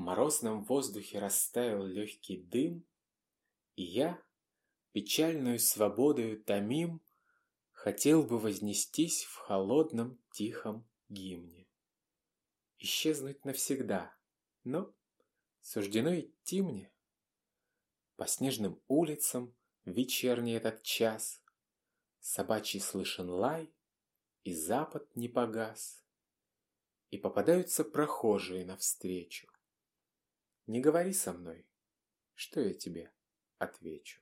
морозном воздухе растаял легкий дым, И я, печальную свободою томим, Хотел бы вознестись в холодном тихом гимне. Исчезнуть навсегда, но суждено идти мне. По снежным улицам вечерний этот час Собачий слышен лай, и запад не погас. И попадаются прохожие навстречу. Не говори со мной, что я тебе отвечу.